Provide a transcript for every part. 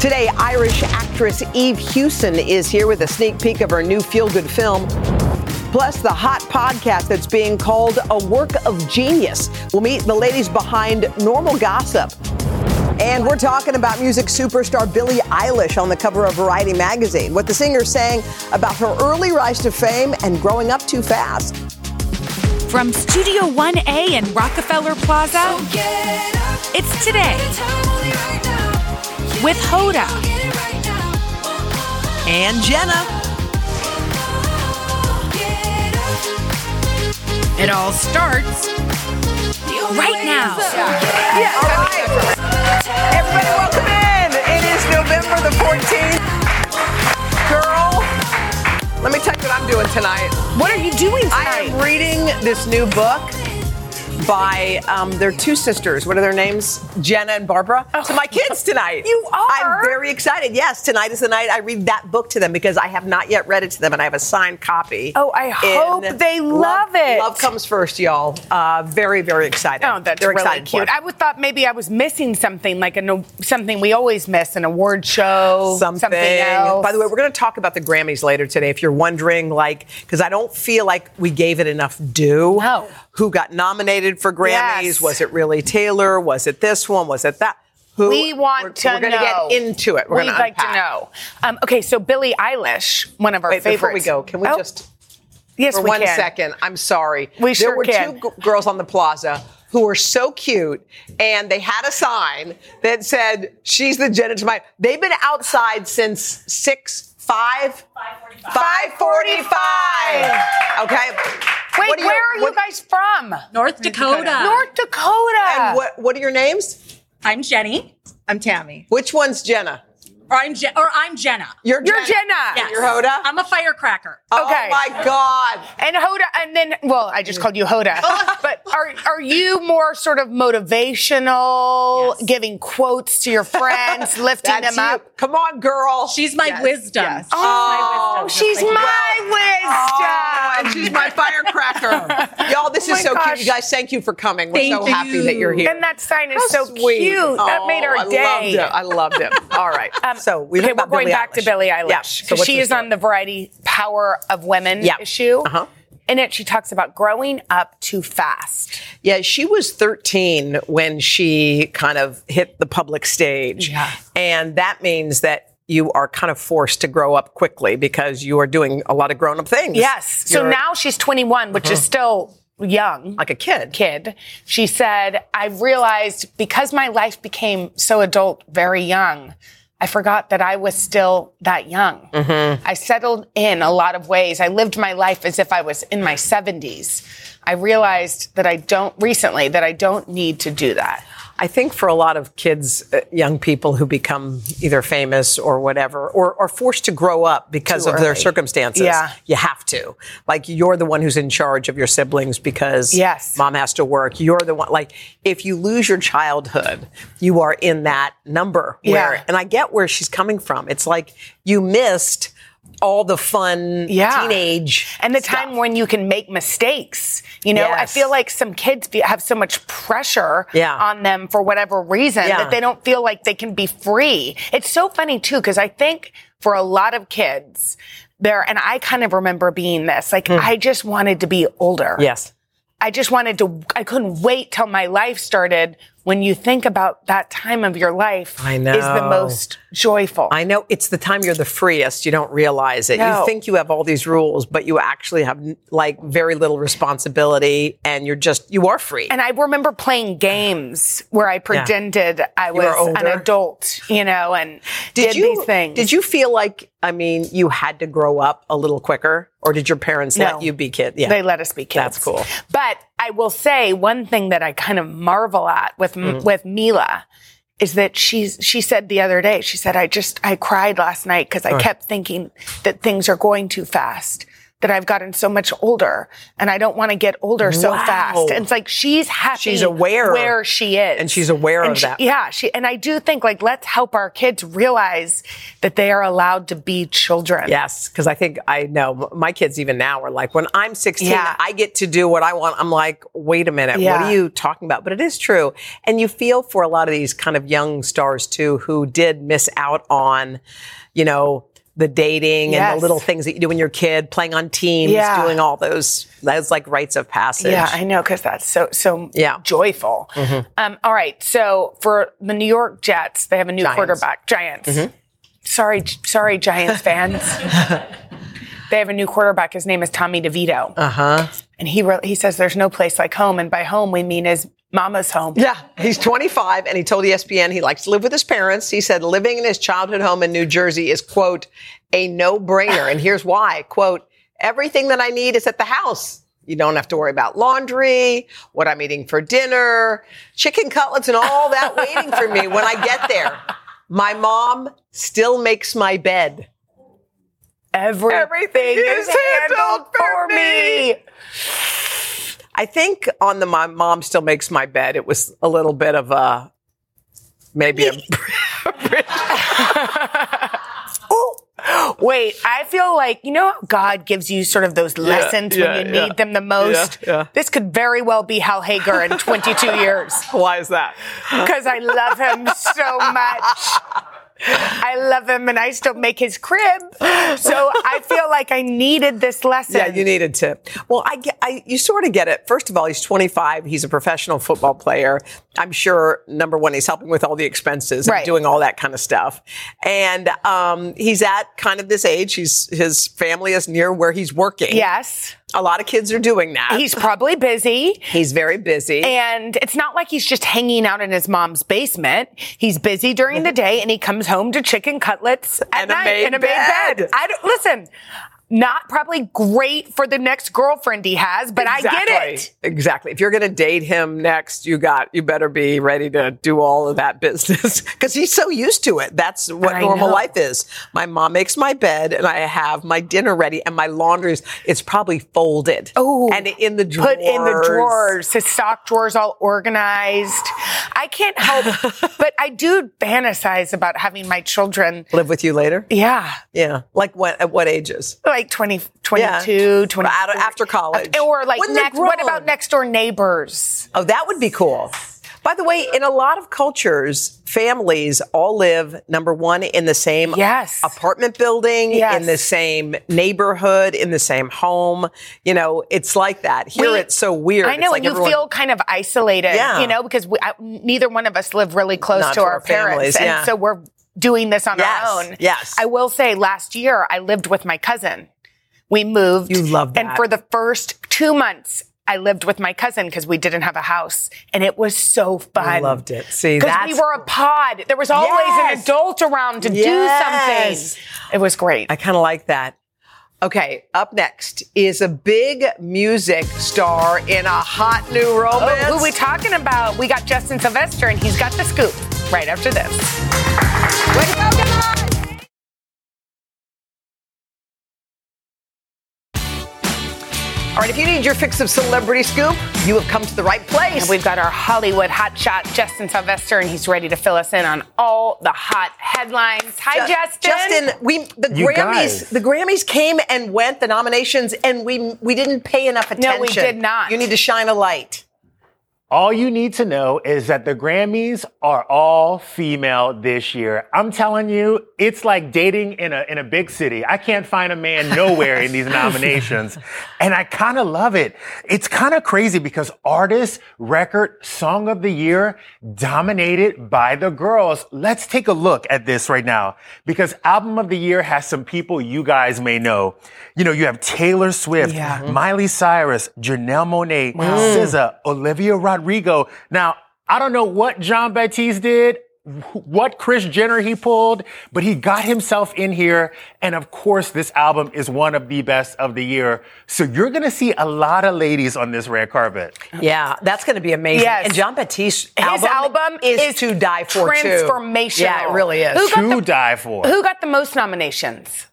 Today, Irish actress Eve Hewson is here with a sneak peek of her new feel good film. Plus, the hot podcast that's being called a work of genius. We'll meet the ladies behind Normal Gossip. And we're talking about music superstar Billie Eilish on the cover of Variety magazine. What the singer's saying about her early rise to fame and growing up too fast. From Studio 1A in Rockefeller Plaza, it's today with Hoda And Jenna. It all starts right now. Yeah, all right. Everybody, welcome in. It is November the 14th. Girl, let me tell you what I'm doing tonight. What are you doing tonight? I am reading this new book by um, their two sisters. What are their names? Jenna and Barbara. To my kids tonight. You are? I'm very excited. Yes, tonight is the night I read that book to them because I have not yet read it to them, and I have a signed copy. Oh, I hope they love it. Love comes first, y'all. Uh, very, very excited. Oh, that's They're really excited cute. I would thought maybe I was missing something, like a something we always miss, an award show, something. else. By the way, we're going to talk about the Grammys later today. If you're wondering, like, because I don't feel like we gave it enough due. No. Who got nominated for Grammys? Yes. Was it really Taylor? Was it this one? Was it that? Who? we want we're, to We're going to get into it. We're We'd like to know. Um, okay, so Billie Eilish, one of our Wait, favorites. before we go, can we Oh, just yes, for we one second? I'm sorry. We there sure were can. two g- girls on the plaza who were so cute, and they had a sign that said, "She's the Jenna my." They've been outside since six five. 545. Okay. Wait, What are your- where are what- you guys from? North Dakota. North Dakota. And what, what are your names? I'm Jenny. I'm Tammy. Which one's Jenna? Or I'm Je- or I'm Jenna. You're You're Jenna. Yes. You're Hoda? I'm a firecracker. Okay. Oh Okay. my God. And Hoda, and then, well, I just called you Hoda. Oh. but are are you more sort of motivational, Yes. giving quotes to your friends, lifting That's them you. up? Come on, girl. She's my Yes, wisdom. yes. She's Oh, my wisdom. she's Just like my Oh, and she's my firecracker. Y'all, this Oh is so gosh. cute. You guys, thank you for coming. We're so Thank happy that you're here. And that sign is How so sweet. cute. that made Oh, our I day. loved it. I loved it. All right. so we okay, we're going Billie back to Eilish. Billie Yeah. Eilish So because she your is on the Variety Power of Women Yeah. issue. Uh-huh. In it, she talks about growing up too fast. Yeah, she was 13 when she kind of hit the public stage. Yeah. And that means that you are kind of forced to grow up quickly because you are doing a lot of grown up things. Yes. So You're now she's 21, which is uh-huh. still young. like a kid. kid. She said, I realized because my life became so adult very young, I forgot that I was still that young. Mm-hmm. I settled in a lot of ways. I lived my life as if I was in my 70s. I realized that I don't, recently, that I don't need to do that. I think for a lot of kids, uh, young people who become either famous or whatever, or are forced to grow up because Too of their circumstances, Yeah. you have to. Like you're the one who's in charge of your siblings because Yes. mom has to work. You're the one. Like if you lose your childhood, you are in that number. Where, Yeah. And I get where she's coming from. It's like you missed all the fun Yeah. teenage And the stuff. time when you can make mistakes. You know, I feel like some kids have so much pressure Yeah. on them for whatever reason Yeah. that they don't feel like they can be free. It's so funny too, because I think for a lot of kids, there, and I kind of remember being this, like, hmm. I just wanted to be older. Yes. I just wanted to, I couldn't wait till my life started. When you think about that time of your life, I know. is the most joyful. I know it's the time you're the freest. You don't realize it. No. You think you have all these rules, but you actually have like very little responsibility and you're just, you are free. And I remember playing games where I pretended I was an adult, you know, and did, you, these things. Did you feel like, I mean, you had to grow up a little quicker or did your parents No. let you be kid? Yeah. They let us be kids. That's cool. But I will say one thing that I kind of marvel at with Mm. with Mila is that she's she said the other day she said I just I cried last night because I kept thinking that things are going too fast. That I've gotten so much older and I don't want to get older so Wow. fast. And it's like she's happy She's aware. where she is. And she's aware And of she- that. Yeah. She, and I do think like, let's help our kids realize that they are allowed to be children. Yes, because I think I know my kids even now are like, when I'm 16, Yeah. I get to do what I want. I'm like, wait a minute, what are you talking about? But it is true. And you feel for a lot of these kind of young stars too, who did miss out on, you know, the dating and the little things that you do when you're a kid, playing on teams, Yeah. doing all those, those like rites of passage. Yeah, I know because that's so so Yeah. Mm-hmm. joyful. Um, all right, so for the New York Jets, they have a new Giants. Mm-hmm. quarterback. Giants. Sorry, sorry, Giants fans. they have a new quarterback. His name is Tommy DeVito. Uh Uh-huh. huh. And he re- he says there's no place like home, and by home we mean his mama's home. Yeah, he's 25 and he told ESPN he likes to live with his parents. He said living in his childhood home in New Jersey is, quote, a no brainer. and here's why, quote, everything that I need is at the house. You don't have to worry about laundry, what I'm eating for dinner, chicken cutlets and all that waiting for me when I get there. My mom still makes my bed. Everything, Everything is is handled handled for for me. I think on the my mom still makes my bed, it was a little bit of a maybe a oh, Wait, I feel like you know how God gives you sort of those lessons yeah, when you yeah. need them the most. Yeah, yeah. This could very well be Hal Hager in 22 years why is that? because I love him so much. I love him, and I still make his crib. So I feel like I needed this lesson. Yeah, you needed to. Well, I get, I, you sort of get it. First of all, he's 25. He's a professional football player. I'm sure, number one, he's helping with all the expenses and Right. doing all that kind of stuff. And, um, he's at kind of this age. He's, his family is near where he's working. Yes, A lot of kids are doing that. he's probably busy. he's very busy. And it's not like he's just hanging out in his mom's basement. He's busy during the day and he comes home to chicken cutlets at And a night made in a made bed. bed. I don't, listen, not probably great for the next girlfriend he has, but I get it. Exactly. If you're going to date him next, you got you better be ready to do all of that business because he's so used to it. That's what I normal know. life is. My mom makes my bed and I have my dinner ready and my laundry's it's probably folded. Oh, and in the drawers. Put in the drawers, his sock drawers all organized. I can't help, but I do fantasize about having my children. Live with you later. Yeah. Yeah. Like what? At what ages? Like 20, 22, Yeah. 24. After college. Or like When next, what about next door neighbors? Oh, that would be cool. By the way, in a lot of cultures, families all live number one in the same Yes. apartment building, Yes. in the same neighborhood, in the same home. You know, it's like that. Here, We- it's so weird. I know, like and you everyone- feel kind of isolated, Yeah. you know, because we, I, neither one of us live really close to to our, our parents, families, and yeah. so we're doing this on Yes, our own. yes. I will say, last year I lived with my cousin. We moved. You love and for the first two months. I lived with my cousin because we didn't have a house, and it was so fun. I loved it. See, that because we were a pod. There was always Yes. an adult around to Yes. do something. It was great. I kind of like that. Okay, up next is a big music star in a hot new Oh, romance. who we talking about? We got Justin Sylvester, and he's got the scoop right after this. All right, if you need your fix of celebrity scoop, you have come to the right place. And we've got our Hollywood hotshot, Justin Sylvester, and he's ready to fill us in on all the hot headlines. Hi, Ju- Justin. Justin, we the You Grammys guys. the Grammys came and went, the nominations, and we we didn't pay enough attention. No, we did not. You need to shine a light. All you need to know is that the Grammys are all female this year. I'm telling you, it's like dating in a in a big city. I can't find a man nowhere in these nominations. And I kind of love it. It's kind of crazy because artist, record, song of the year dominated by the girls. Let's take a look at this right now because album of the year has some people you guys may know. You know, you have Taylor Swift, Yeah. Miley Cyrus, Janelle Monáe, SZA, Olivia Rodrigo. Now, I don't know what Jon Batiste did, what Kris Jenner he pulled, but he got himself in here. And of course, this album is one of the best of the year. So you're going to see a lot of ladies on this red carpet. Yeah, that's going to be amazing. Yes. And Jon Batiste's His album is, is to die for too. transformational. Yeah, it really is. Who got To the- die for. Who got the most nominations?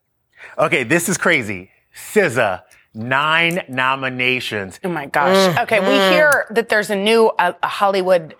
Okay, this is crazy. SZA, nine nominations. Oh my gosh. Okay, we hear that there's a new uh, Hollywood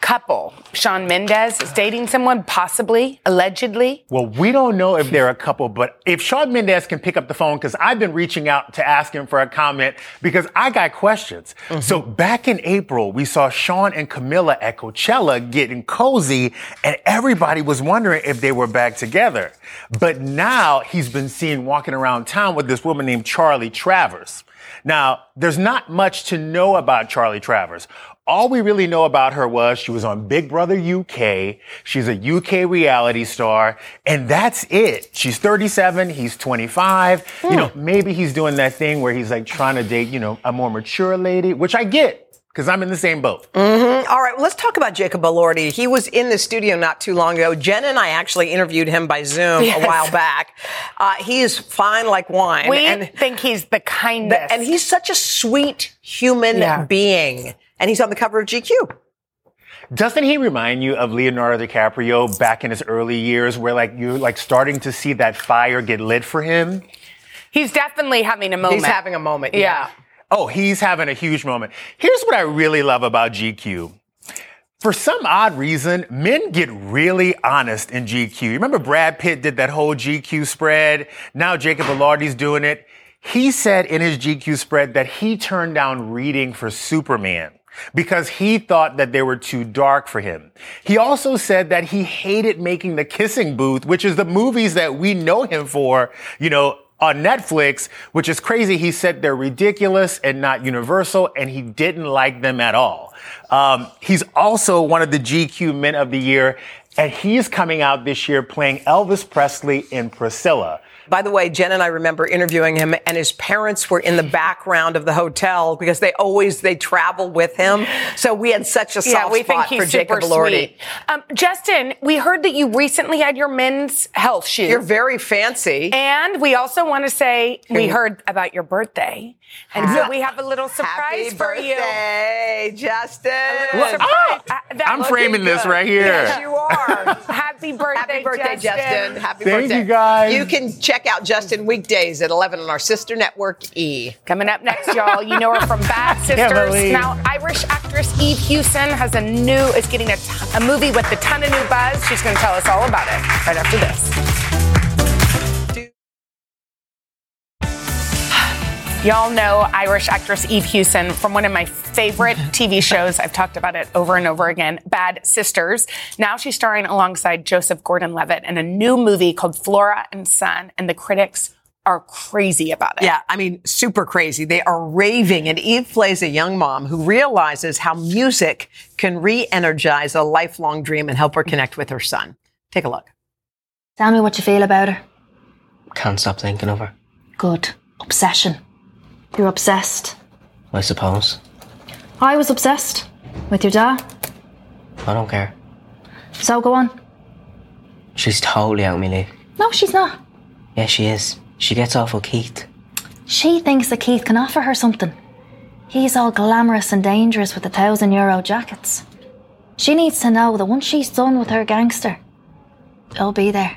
couple. Shawn Mendes is dating someone, possibly, allegedly. Well, we don't know if they're a couple, but if Shawn Mendes can pick up the phone, because I've been reaching out to ask him for a comment because I got questions. Mm-hmm. So back in April, we saw Sean and Camila at Coachella getting cozy, and everybody was wondering if they were back together. But now he's been seen walking around town with this woman named Charlie Travers. Now, there's not much to know about Charlie Travers. All we really know about her was she was on Big Brother UK. She's a UK reality star, and that's it. She's 37, he's 25. You hmm. know, maybe he's doing that thing where he's like trying to date, you know, a more mature lady, which I get because I'm in the same boat. All right, let's talk about Jacob Elordi. He was in the studio not too long ago. Jen and I actually interviewed him by Zoom Yes. a while back. Uh, he is fine like wine. We and, think he's the kindest. and he's such a sweet human Yeah. being. And he's on the cover of GQ. Doesn't he remind you of Leonardo DiCaprio back in his early years where like you're like starting to see that fire get lit for him? he's definitely having a moment. He's having a moment. Yeah. Oh, he's having a huge moment. Here's what I really love about GQ. For some odd reason, men get really honest in GQ. You remember Brad Pitt did that whole GQ spread? Now Jacob Elordi's doing it. He said in his GQ spread that he turned down reading for Superman because he thought that they were too dark for him. He also said that he hated making the kissing booth, which is the movies that we know him for, you know, on Netflix, which is crazy. He said they're ridiculous and not universal, and he didn't like them at all. Um, he's also one of the GQ Men of the Year, and he's coming out this year playing Elvis Presley in Priscilla. By the way, Jen and I remember interviewing him, and his parents were in the background of the hotel because they always they travel with him. So we had such a soft yeah, we think spot he's for Jacob super Elordi. sweet. Um, Justin, we heard that you recently had your men's health shoot. You're very fancy. and we also want to say we heard about your birthday. And so we have a little surprise Happy for you. birthday, Justin. Little surprise. Oh, Uh, I'm framing this right here. Yes, you are. Happy birthday, Happy birthday, Justin. Happy Thank birthday. you, guys. You can check out Justin weekdays at 11 on our sister network E. Coming up next, y'all, you know her from Bad Sisters. Now, Irish actress Eve Hewson has a new, is getting a, t- a movie with a ton of new buzz. She's going to tell us all about it right after this. Y'all know Irish actress Eve Hewson from one of my favorite TV shows. I've talked about it over and over again, Bad Sisters. Now she's starring alongside Joseph Gordon-Levitt in a new movie called Flora and Son, and the critics are crazy about it. Yeah, I mean, super crazy. They are raving. And Eve plays a young mom who realizes how music can re energize a lifelong dream and help her connect with her son. Take a look. Tell me what you feel about her. Can't stop thinking of her, Good. Obsession. You're obsessed. I suppose. I was obsessed with your dad. I don't care. So go on. She's totally out of my league. No, she's not. Yeah, she is. She gets off with Keith. She thinks that Keith can offer her something. He's all glamorous and dangerous with the thousand euro jackets. She needs to know that once she's done with her gangster, he'll be there.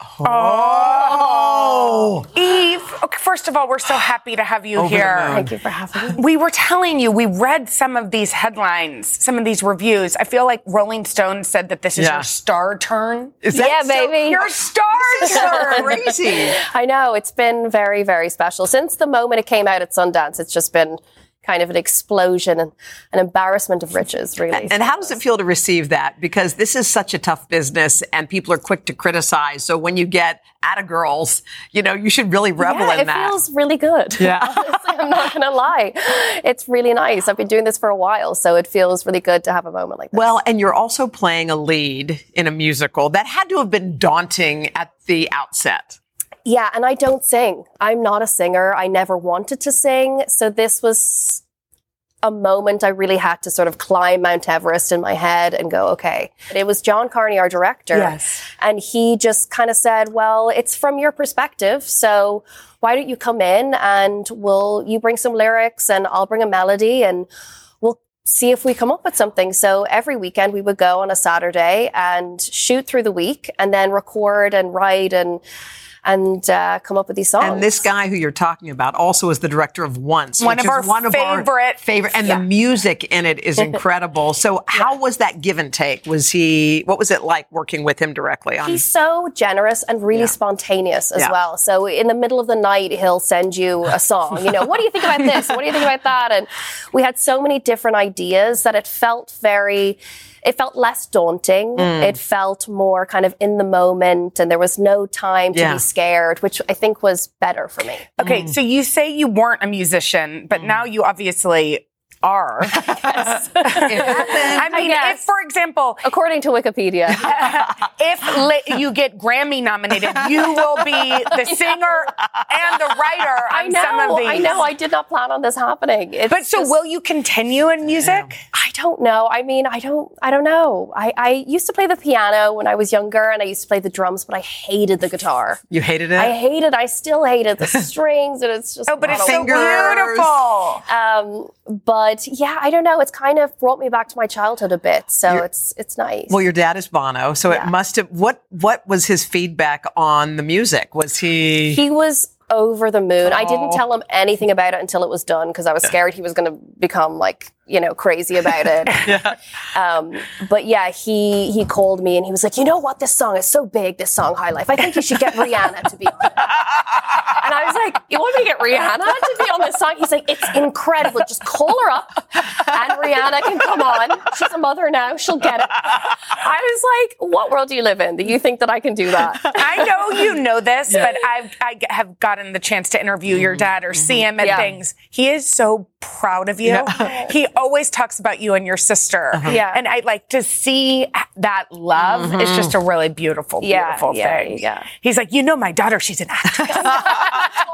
Oh! oh! Eve, okay, first of all, we're so happy to have you oh, here. Thank you for having me. We were telling you, we read some of these headlines, some of these reviews. I feel like Rolling Stone said that this is Yeah. your star turn. Is that Yeah, so- baby. Your star so turn. crazy. I know it's been very, very special since the moment it came out at Sundance. It's just been kind of an explosion and an embarrassment of riches, really. And how does it feel to receive that? Because this is such a tough business and people are quick to criticize. So when you get at a girls, you know, you should really revel yeah, in it that. feels really good. Yeah. Honestly, I'm not going to lie. It's really nice. I've been doing this for a while, so it feels really good to have a moment like this. Well, and you're also playing a lead in a musical that had to have been daunting at the outset. Yeah, and I don't sing. I'm not a singer. I never wanted to sing. So this was a moment I really had to sort of climb Mount Everest in my head and go, okay. It was John Carney, our director. Yes. And he just kind of said, well, it's from your perspective. So why don't you come in and we'll, you bring some lyrics and I'll bring a melody and we'll see if we come up with something. So every weekend we would go on a Saturday and shoot through the week and then record and write and and uh, come up with these songs. And this guy who you're talking about also is the director of Once, One which of is our one of our favorite- favorite, and Yeah. the music in it is incredible. So, how was that give and take? Was he? What was it like working with him directly on? He's so generous and really spontaneous as Yeah. well. So in the middle of the night, he'll send you a song. You know, what do you think about this? What do you think about that? And we had so many different ideas that it felt very. It felt less daunting. Mm. It felt more kind of in the moment, and there was no time to Yeah. be scared, which I think was better for me. Okay, so you say you weren't a musician, but now you obviously are. I mean, I if, for example, According to Wikipedia, if li- you get Grammy nominated, you will be the singer and the writer on I know, some of these. I know, I did not plan on this happening. It's But so, just- will you continue in music? I don't know. I mean, I don't. I don't know. I, I used to play the piano when I was younger, and I used to play the drums, but I hated the guitar. you hated it. I hated. I still hated the strings, and it's just. Oh, but it's so beautiful. Um, but yeah, I don't know. It's kind of brought me back to my childhood a bit, so it's it's nice. well, your dad is Bono, so Yeah. it must have. What What was his feedback on the music? Was he? he was over the moon. I Oh. didn't tell him anything about it until it was done because I was scared he was going to become like you know crazy about it. um, but yeah, he he called me and he was like, you know what, this song is so big, this song High Life. I think you should get Rihanna to be on it. And I was like, you want me to get Rihanna to be on this song? He's like, it's incredible. Just call her up and Rihanna can come on. She's a mother now. She'll get it. I was like, what world do you live in? Do you think that I can do that? I know you know this, but I've, I g- have gotten the chance to interview your dad or see him at Yeah. things. He is so proud of you. He always talks about you and your sister. Uh-huh. Yeah. And I like to see that love is just a really beautiful, beautiful yeah, thing. yeah. He's like, you know, my daughter, she's an actress.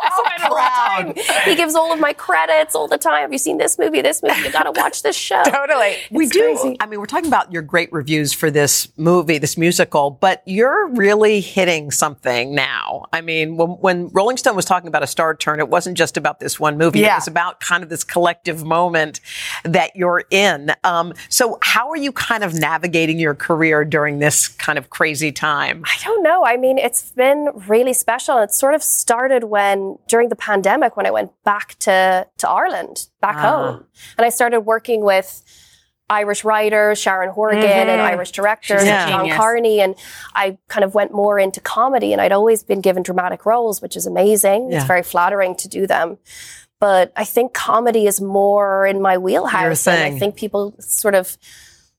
proud. He gives all of my credits all the time. Have you seen this movie? This movie? You got to watch this show. totally. we do. crazy. I mean, we're talking about your great reviews for this movie, this musical, but you're really hitting something now. I mean, when, when Rolling Stone was talking about a star turn, it wasn't just about this one movie. Yeah. It was about kind of this collective moment that you're in. Um, so, how are you kind of navigating your career during this kind of crazy time? I don't know. I mean, it's been really special. It sort of started when during the pandemic when I went back to to Ireland, back ah. home, and I started working with. Irish writers, Sharon Horgan, and mm-hmm. Irish directors, and John genius. Carney, and I kind of went more into comedy. And I'd always been given dramatic roles, which is amazing. Yeah. It's very flattering to do them. But I think comedy is more in my wheelhouse, and. I think people sort of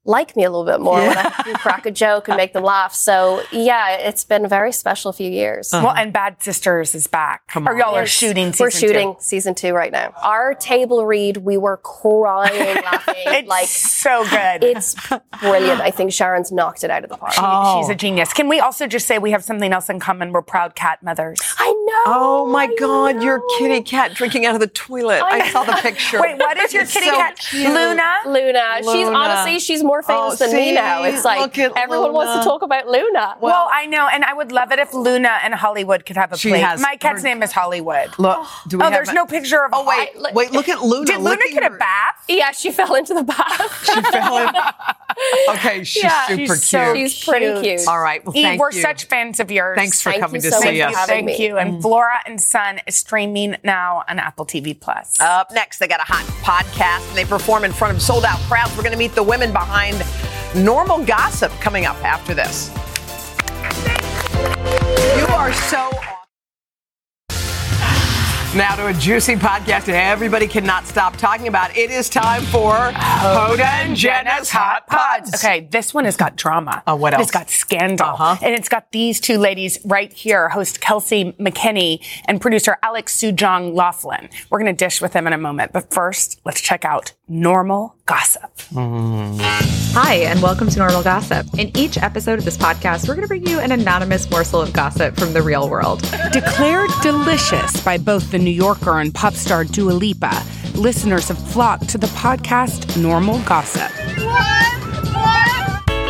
like me a little bit more when I can crack a joke and make them laugh. So yeah, it's been a very special few years. Well, and Bad Sisters is back. Come Or on. y'all are shooting season We're shooting season two right now. Our table read, we were crying, laughing. It's like so good. it's brilliant. I think Sharon's knocked it out of the park. Oh. She's a oh. genius. Can we also just say we have something else in common? We're proud cat mothers. I know. Oh my I God, your know. kitty cat drinking out of the toilet. I, I saw the picture. Wait, what is your kitty so cat? cute. Luna? Luna. She's honestly, she's more famous Oh, than me now. It's like Look at everyone wants to talk about Luna. Well, I know, and I would love it if Luna and Hollywood could have a She plate. has My cat's her- name is Hollywood. Look, oh, do we oh, have there's a- no picture of. Oh wait, I- look- wait! Look at Luna. Did Luna licking get a bath? yeah, she fell into the bath. She fell in. Okay, she's Yeah, super she's cute. so She's pretty cute. cute. All right, well, Eve, thank we're you. such fans of yours. Thanks for Thank coming you to so see us. Thank me. you. And Flora and Son is streaming now on Apple TV Plus. Up next, they got a hot podcast and they perform in front of sold out crowds. We're going to meet the women behind Normal Gossip coming up after this. You are so. Now to a juicy podcast that everybody cannot stop talking about. It is time for Hoda and Jenna's Hot Pods. Okay, this one has got drama. Uh, what else? It's got scandal. Uh-huh. And it's got these two ladies right here, host Kelsey McKinney and producer Alex Sujong Laughlin. We're going to dish with them in a moment. But first, let's check out Normal Gossip. Mm-hmm. Hi, and welcome to Normal Gossip. In each episode of this podcast, we're going to bring you an anonymous morsel of gossip from the real world. Declared delicious by both the New Yorker and pop star Dua Lipa, listeners have flocked to the podcast Normal Gossip.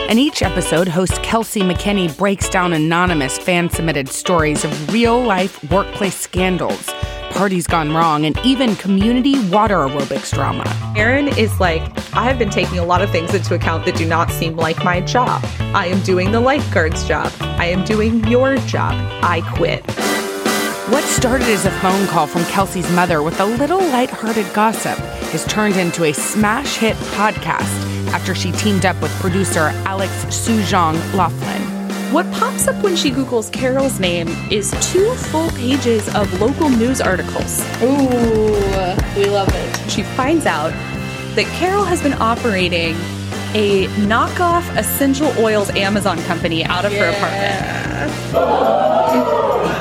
In each episode, host Kelsey McKinney breaks down anonymous fan submitted stories of real life workplace scandals, parties gone wrong, and even community water aerobics drama. Erin is like, I have been taking a lot of things into account that do not seem like my job. I am doing the lifeguard's job. I am doing your job. I quit. What started as a phone call from Kelsey's mother with a little lighthearted gossip has turned into a smash hit podcast after she teamed up with producer Alex Sujong Laughlin. What pops up when she Googles Carol's name is two full pages of local news articles. Ooh, we love it. She finds out that Carol has been operating a knockoff essential oils Amazon company out of her apartment.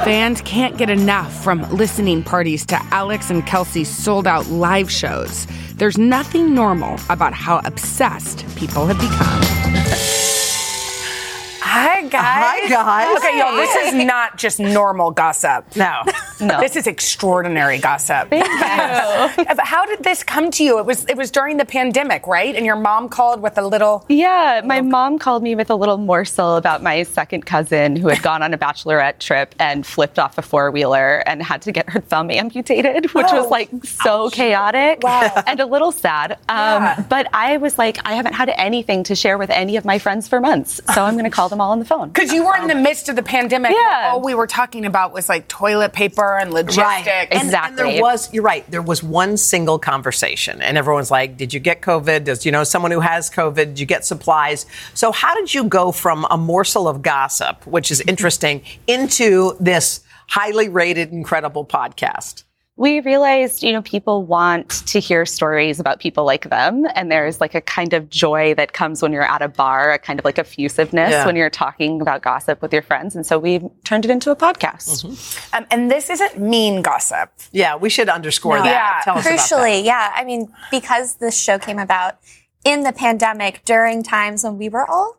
Fans can't get enough from listening parties to Alex and Kelsey's sold out live shows. There's nothing normal about how obsessed people have become. Hi, guys. Hi, guys. Okay, y'all, this is not just normal gossip. No. No. This is extraordinary gossip. Thank you. How did this come to you? It was it was during the pandemic, right? And your mom called with a little Yeah, my mom called me with a little morsel about my second cousin who had gone on a bachelorette trip and flipped off a four wheeler and had to get her thumb amputated, which was Oh. like so chaotic Wow. and a little sad. Um, Yeah. But I was like, I haven't had anything to share with any of my friends for months, so I'm going to call them all on the phone. because you were in the midst of the pandemic. Yeah. All we were talking about was like toilet paper and logistics. Right. And, and Exactly. there was, you're right, there was one single conversation. And everyone's like, Did you get COVID? Does you know someone who has COVID? Did you get supplies? So, how did you go from a morsel of gossip, which is interesting, into this highly rated, incredible podcast? We realized, you know, people want to hear stories about people like them. And there's like a kind of joy that comes when you're at a bar, a kind of like effusiveness Yeah. when you're talking about gossip with your friends. And so we turned it into a podcast. Um, and this isn't mean gossip. Yeah, we should underscore No. that. Yeah. Tell us about that. Crucially, yeah. I mean, because this show came about in the pandemic during times when we were all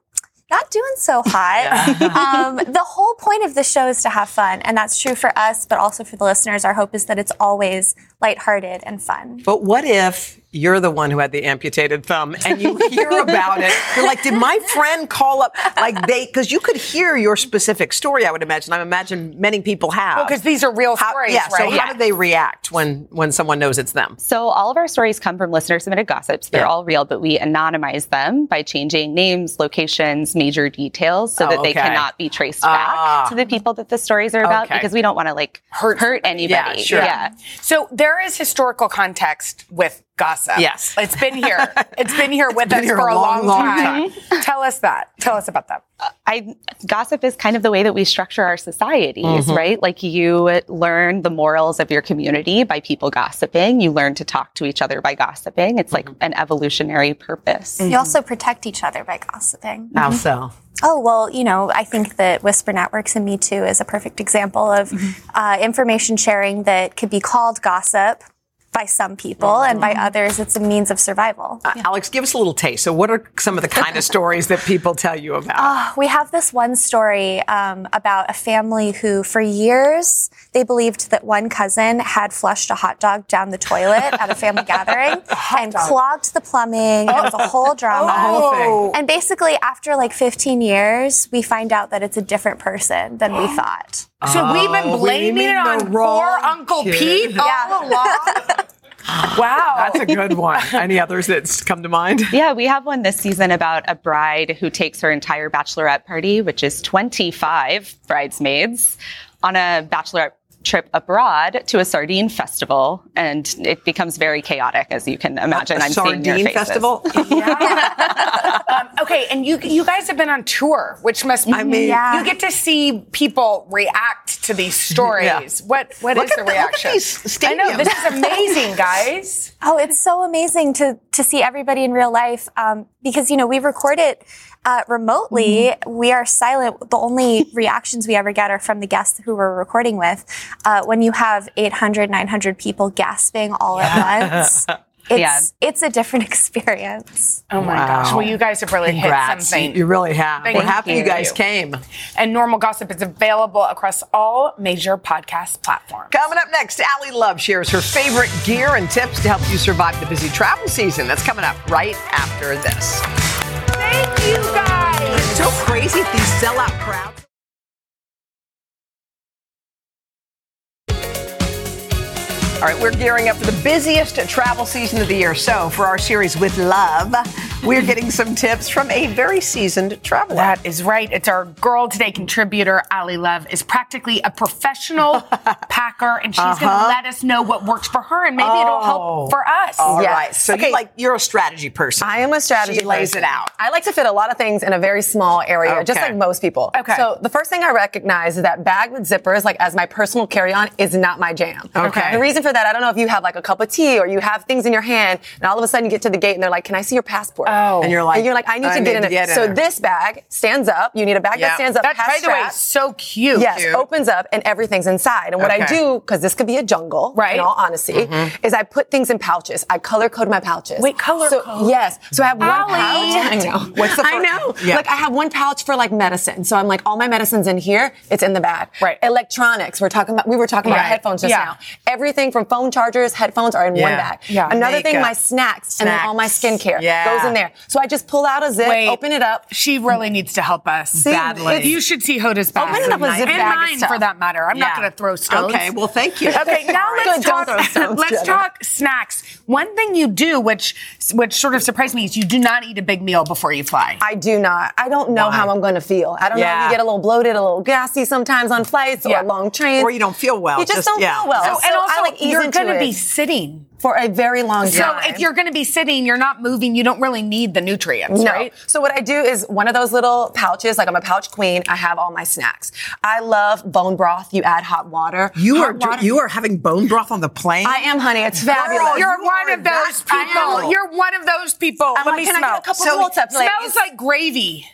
not doing so hot. um, the whole point of the show is to have fun, and that's true for us, but also for the listeners. Our hope is that it's always lighthearted and fun. But what if you're the one who had the amputated thumb and you hear about it? You're like, did my friend call up? Like they, because you could hear your specific story. I would imagine. I imagine many people have. Well, Because these are real How- stories, yeah. right? So how do they react when when someone knows it's them? So all of our stories come from listener submitted gossips. They're Yeah. all real, but we anonymize them by changing names, locations, major details so Oh, that they cannot be traced Ah. back to the people that the stories are about Okay. because we don't want to like Hurt hurt, anybody. Yeah, sure. Yeah. So there is historical context with gossip. Yes. It's been here. It's been here with been us here for a a long, long, long time. Tell us that. Tell us about that. I gossip is kind of the way that we structure our societies, Mm-hmm. right? Like you learn the morals of your community by people gossiping. You learn to talk to each other by gossiping. It's Mm-hmm. like an evolutionary purpose. You also protect each other by gossiping. How so? Oh, well, you know, I think that Whisper Networks and Me Too is a perfect example of uh, information sharing that could be called gossip by some people, and by others, it's a means of survival. Uh, Alex, give us a little taste. So, what are some of the kind of stories that people tell you about? Oh, we have this one story um, about a family who, for years, they believed that one cousin had flushed a hot dog down the toilet at a family gathering and clogged the plumbing. And it was a whole drama. whole thing. And basically, after like 15 years, we find out that it's a different person than we thought. So we've been Oh, blaming blaming it on poor Uncle kid. Pete Yeah. all along. wow. That's a good one. Any others that come to mind? Yeah, we have one this season about a bride who takes her entire bachelorette party, which is 25 bridesmaids, on a bachelorette trip abroad to a sardine festival, and it becomes very chaotic, as you can imagine. A I'm seeing your sardine faces. festival. Um, okay, and you you guys have been on tour, which must be I mean- Yeah. you get to see people react to these stories. Yeah. What what is Look at the the- look at reaction? these I know this is amazing, guys. Oh, it's so amazing to to see everybody in real life um, because you know we record it uh, remotely. We are silent. The only reactions we ever get are from the guests who we're recording with. Uh, when you have 800, 900 people gasping all at once, it's Yeah. it's a different experience. Oh my gosh! Well, you guys have really Congrats. hit something. You really have. Thank We're happy you you. guys came. and Normal Gossip is available across all major podcast platforms. Coming up next, Ally Love shares her favorite gear and tips to help you survive the busy travel season. That's coming up right after this. Thank you, guys. It's so crazy these sellout crowds. All right, we're gearing up for the busiest travel season of the year. So, for our series with love, we're getting some tips from a very seasoned traveler. That is right. It's our Girl Today contributor, Ally Love, is practically a professional packer, and she's going Uh-huh. to let us know what works for her, and maybe it'll help for us. All right. So, you like you're a strategy person. I am a strategy She lays person. it out. I like to fit a lot of things in a very small area, just like most people. Okay. So the first thing I recognize is that bag with zippers, like as my personal carry-on, is not my jam. Okay. The reason that, I don't know if you have like a cup of tea or you have things in your hand, and all of a sudden you get to the gate and they're like, "Can I see your passport?" Oh. And you're like, and you're like, "I need I to need get in to it." get in so this bag stands up. You need a bag Yeah. that stands up. That, has by the way, so cute. Yes, Cute. opens up and everything's inside. And what I do, because this could be a jungle, Right. In all honesty, mm-hmm. is I put things in pouches. I color code my pouches. Wait, color so, code? Yes. So I have one pouch. I know. What's the I know. Yeah. Like I have one pouch for like medicine. So I'm like, all my medicine's in here. It's in the bag. Right. Electronics. We're talking about. We were talking about Right. headphones just Yeah. now. Everything from phone chargers, headphones are in one bag. Yeah. Another thing, my snacks, and then all my skincare Yeah. goes in there. So I just pull out a zip, Wait. open it up. She really needs to help us. Badly. You should see Hoda's bag. Opening up a zip and bag mine tough. for that matter. I'm not going to throw stones. Okay, well, thank you. Okay, now let's Good, talk. stones, let's Jenna. talk snacks. One thing you do, which which sort of surprised me, is you do not eat a big meal before you fly. I do not. I don't know Why? how I'm going to feel. I don't know you get a little bloated, a little gassy sometimes on flights Yeah. or long trains. Or you don't feel well. You just, Just- don't yeah. feel well. So- So, and also, I like ease you're going to be sitting. for a very long So time. So if you're going to be sitting, you're not moving. You don't really need the nutrients, no. right? So what I do is one of those little pouches, like I'm a pouch queen. I have all my snacks. I love bone broth. You add hot water. You Hot are water- you are having bone broth on the plane. I am, honey. It's fabulous. You're you one of those people. people. You're one of those people. I'm Let like, me can I smell. get a couple So- water, please? Smells like gravy.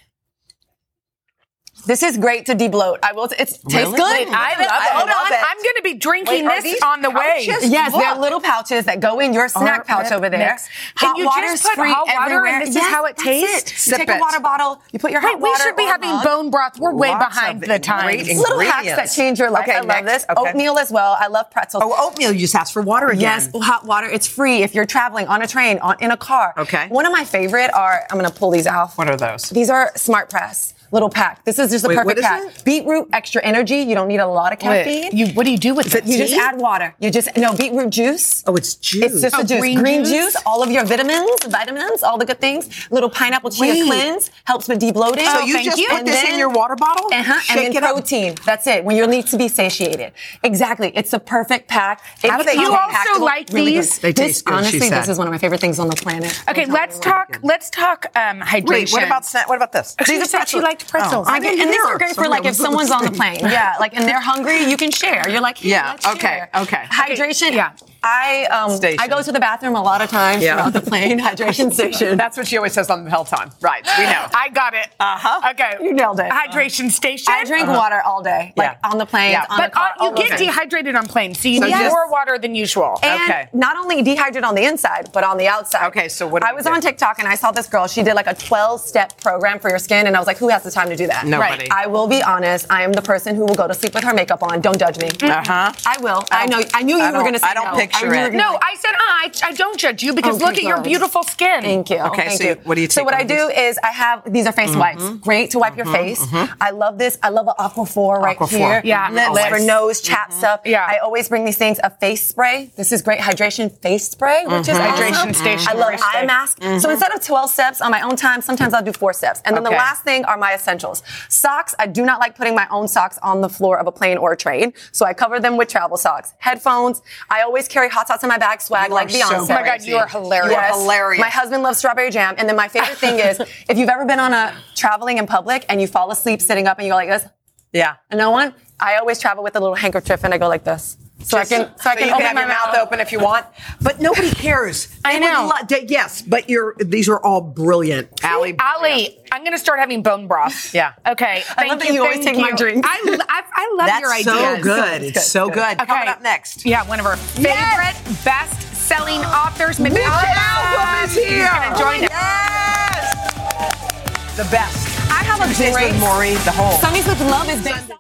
This is great to debloat. I will. It tastes Really? good. Wait, I love it. I Hold on. it. I'm going to be drinking Wait, this on the way. Yes, they're little pouches that go in your snack Or pouch over there. mix. And you just put free hot water everywhere. and this is how it tastes? You take it. a water bottle, you put your hot Hey, we should be having mug. bone broth. We're way Lots behind the times. Little hacks that change your life. Okay, I love next. this. Okay. Oatmeal as well. I love pretzels. Oh, oatmeal. You just ask for water again. Yes, hot water. It's free if you're traveling on a train, on in a car. Okay. One of my favorite are. I'm gonna pull these out. What are those? These are Smart Press. Little pack. This is just a Wait, perfect pack. it? Beetroot extra energy. You don't need a lot of caffeine. You, what do you do with it? you just add water. You just no beetroot juice. Oh, it's juice. It's just Oh, a juice. green Green, juice? juice? all of your vitamins, vitamins, all the good things. Little pineapple chia Wait. cleanse helps with debloating. So you thank just you. put And this in your water bottle? Uh-huh. Shake and it then up. protein. That's it. When you need to be satiated. Exactly. It's a perfect pack. It How do they comes? You also packable. like Really good. these? They This- taste good, she Honestly, this is one of my favorite things on the planet. Okay, let's talk. Let's talk um, hydration. Wait, what about snack? What about this? She These are said she pretzels. Oh, I and these are great for like if someone's on the plane. Yeah, like and they're hungry, you can share. You're like, Yeah, let's okay, share. okay. Hydration. Okay, yeah. I um Station. I go to the bathroom a lot of times Yeah. throughout the plane. Hydration station. That's what she always says on the Peloton. Right, we know. I got it. Uh huh. Okay, You nailed it. Hydration station. I drink water all day, like Uh-huh. Yeah. on the plane, Yeah. on but the car. uh, you get over. dehydrated on planes, so you So need just- more water than usual. And Okay. not only dehydrate on the inside, but on the outside. Okay, so what I was do? on TikTok and I saw this girl. She did like a 12 step program for your skin, and I was like, who has the time to do that? Nobody. I will be honest. I am the person who will go to sleep with her makeup on. Don't judge me. Uh huh. I will. I, know. I knew you I were going to say I don't no. Picture I knew you it. no, I said uh, I, I don't judge you because Oh, look thank at your beautiful skin. Thank you. Okay, Thank so you. what do you take So what I do is I have these are face mm-hmm. wipes. Great to wipe your mm-hmm. face. Mm-hmm. I love this. I love an Aquaphor right Aquaphor. here. Yeah, lips lips. for nose, chap stuff. Yeah. I always bring these things. A face spray. This is great hydration face spray, which is Hydration awesome. station I love very eye safe. mask. So instead of 12 steps on my own time, sometimes I'll do four steps. And then Okay. the last thing are my essentials. Socks. I do not like putting my own socks on the floor of a plane or a train, so I cover them with travel socks. Headphones. I always carry hot sauce in my bag, swag You like are so Beyonce. Oh my God, you are hilarious. You are hilarious. My husband loves strawberry jam. And then my favorite thing is if you've ever been on a traveling in public and you fall asleep sitting up and you go like this, Yeah. and no one, I always travel with a little handkerchief and I go like this. So I can, so I can you open have my your mouth open if you want, but nobody cares. I They would know. lo- they- yes, but you're. These are all brilliant, Ally. Ally, I'm going to start having bone broth. Yeah. Okay. Thank love that you always thank take my you. drinks. I, I, I love That's your so ideas. good. It's so good. Coming up next. Yeah, one of our favorite best-selling authors, Mitch Albom is here. Gonna join oh us. Yes. The best. I have a Tuesdays great with Morrie, the whole. Sundays with Love is based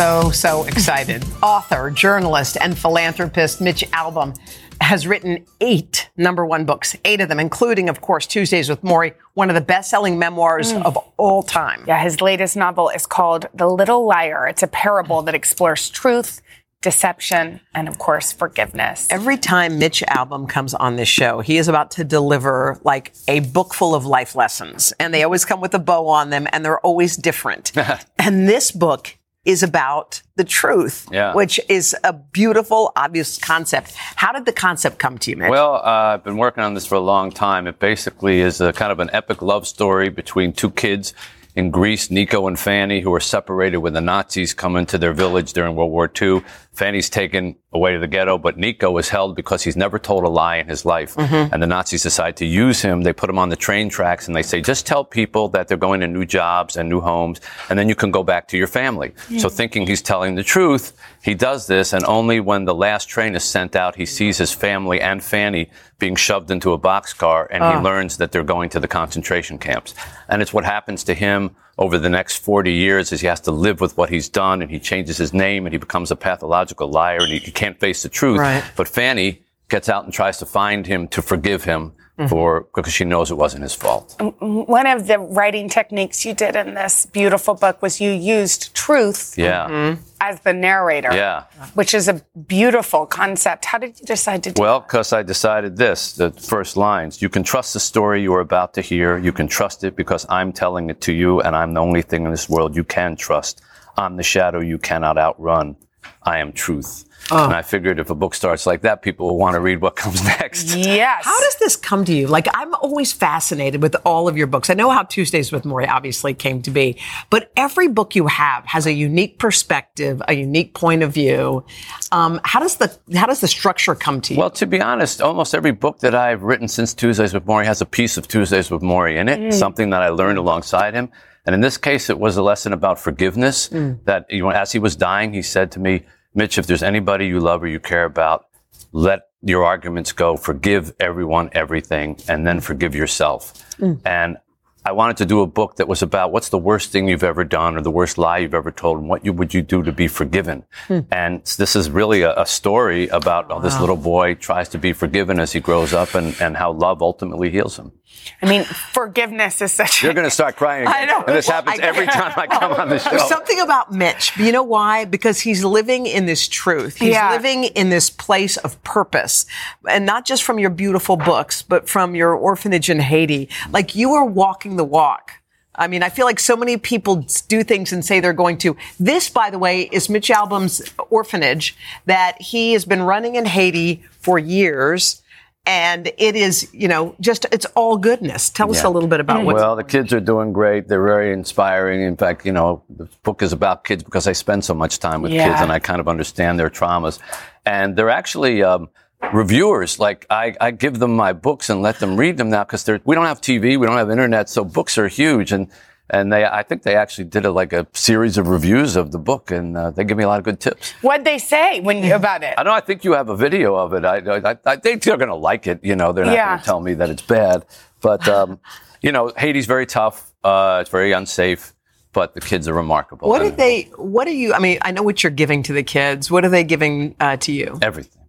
so, so excited. Author, journalist, and philanthropist Mitch Albom has written eight number one books, eight of them, including, of course, Tuesdays with Morrie, one of the best-selling memoirs mm. of all time. Yeah, his latest novel is called The Little Liar. It's a parable that explores truth, deception, and of course, forgiveness. Every time Mitch Albom comes on this show, he is about to deliver like a book full of life lessons, and they always come with a bow on them, and they're always different. and this book is about the truth, Yeah. which is a beautiful, obvious concept. How did the concept come to you, Mitch? Well, uh, I've been working on this for a long time. It basically is a kind of an epic love story between two kids in Greece, Nico and Fanny, who were separated when the Nazis come into their village during World War II. Fanny's taken away to the ghetto, but Nico is held because he's never told a lie in his life. Mhm. And the Nazis decide to use him. They put him on the train tracks and they say, just tell people that they're going to new jobs and new homes, and then you can go back to your family. Yeah. So thinking he's telling the truth, he does this, and only when the last train is sent out, he sees his family and Fanny being shoved into a boxcar, and Oh. he learns that they're going to the concentration camps. And it's what happens to him over the next 40 years as he has to live with what he's done, and he changes his name, and he becomes a pathological liar, and he, can't face the truth. Right. But Fanny gets out and tries to find him to forgive him. Mm-hmm. for because she knows it wasn't his fault. One of the writing techniques you did in this beautiful book was you used truth Yeah. Mm-hmm. as the narrator, Yeah. which is a beautiful concept. How did you decide to do Well, because I decided this, the first lines. You can trust the story you are about to hear. You can trust it because I'm telling it to you, and I'm the only thing in this world you can trust. I'm the shadow you cannot outrun. I am truth. Oh. And I figured if a book starts like that, people will want to read what comes next. Yes. How does this come to you? Like, I'm always fascinated with all of your books. I know how Tuesdays with Morrie obviously came to be, but every book you have has a unique perspective, a unique point of view. Um, how does the how does the structure come to you? Well, to be honest, almost every book that I've written since Tuesdays with Morrie has a piece of Tuesdays with Morrie in it, Mm. something that I learned alongside him. And in this case, it was a lesson about forgiveness Mm. that, you know, as he was dying, he said to me, Mitch, if there's anybody you love or you care about, let your arguments go, forgive everyone, everything, and then forgive yourself. And I wanted to do a book that was about what's the worst thing you've ever done or the worst lie you've ever told and what you, would you do to be forgiven. Hmm. And this is really a, a story about how this little boy tries to be forgiven as he grows up and, and how love ultimately heals him. I mean, forgiveness is such. You're going to start crying again. I know. And this happens every time I come on the show. There's something about Mitch. You know why? Because he's living in this truth. He's Yeah. living in this place of purpose. And not just from your beautiful books, but from your orphanage in Haiti. Like you are walking the walk. I mean, I feel like so many people do things and say they're going to. This, by the way, is Mitch Albom's orphanage that he has been running in Haiti for years. And it is, you know, just, it's all goodness. Tell us Yeah. a little bit about what's Well, the kids are doing great. They're very inspiring. In fact, you know, the book is about kids because I spend so much time with Yeah. kids and I kind of understand their traumas. And they're actually um, reviewers. Like I, I give them my books and let them read them now because we don't have TV, we don't have internet, so books are huge. And and they, I think they actually did a, like a series of reviews of the book, and uh, they give me a lot of good tips. What'd they say when you about it? I know. I think you have a video of it. I, I, I think they're going to like it. You know, they're not Yeah. going to tell me that it's bad. But um, you know, Haiti's very tough. Uh, it's very unsafe. But the kids are remarkable. What are they? What are you? I mean, I know what you're giving to the kids. What are they giving uh, to you? Everything.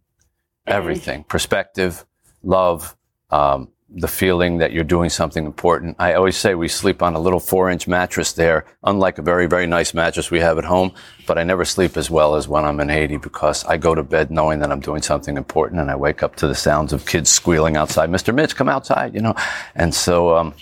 Everything. Perspective, love, um, the feeling that you're doing something important. I always say we sleep on a little four inch mattress there, unlike a very, very nice mattress we have at home. But I never sleep as well as when I'm in Haiti because I go to bed knowing that I'm doing something important and I wake up to the sounds of kids squealing outside. Mr. Mitch, come outside, you know. And so, um,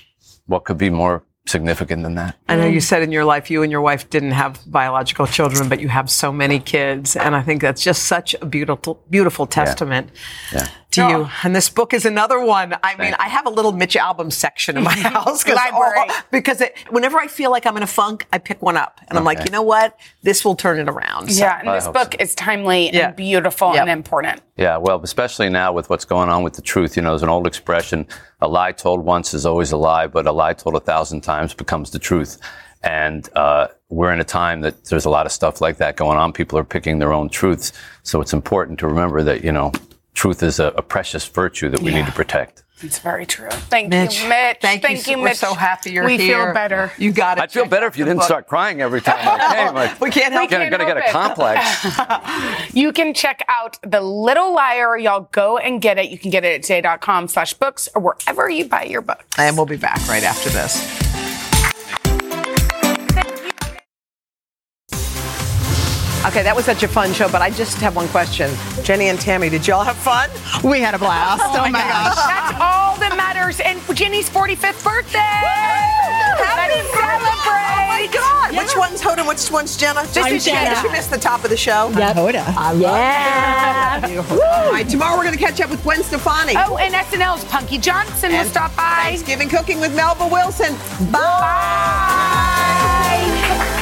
what could be more significant than that? I know you said in your life you and your wife didn't have biological children, but you have so many kids, and I think that's just such a beautiful, beautiful testament Yeah. To you. And this book is another one. I mean, I have a little Mitch Albom section in my house 'cause Library. all- because it, whenever I feel like I'm in a funk, I pick one up, and I'm like, you know what? This will turn it around. So- Yeah, and this book is timely and beautiful and important. Yeah, well, especially now with what's going on with the truth. You know, there's an old expression a lie told once is always a lie, but a lie told a thousand times becomes the truth. And uh, we're in a time that there's a lot of stuff like that going on. People are picking their own truths. So it's important to remember that, you know, truth is a, a precious virtue that we need to protect. It's very true. Thank Mitch, you, Mitch. thank you Thank so- you, we're so happy you're we here. feel better. You got it. I'd feel better if you didn't start crying every time I came. Like, We can't help Gonna, it. gonna get a complex. You can check out The Little Liar. Y'all go and get it. You can get it at today.com slash books or wherever you buy your books. And we'll be back right after this. Okay, that was such a fun show, but I just have one question. Jenny and Tammy, did y'all have fun? We had a blast. Oh, my oh gosh. That's all that matters. And Jenny's 45th birthday. Happy Let's celebrate. Oh my God! Which one's Hoda? Which one's Jenna? This I'm is Jenna. Jenna. She missed the top of the show. Yep. Yeah. All right, tomorrow we're going to catch up with Gwen Stefani. Oh, and SNL's Punky Johnson will stop by. Thanksgiving cooking with Melba Wilson. Bye. Bye.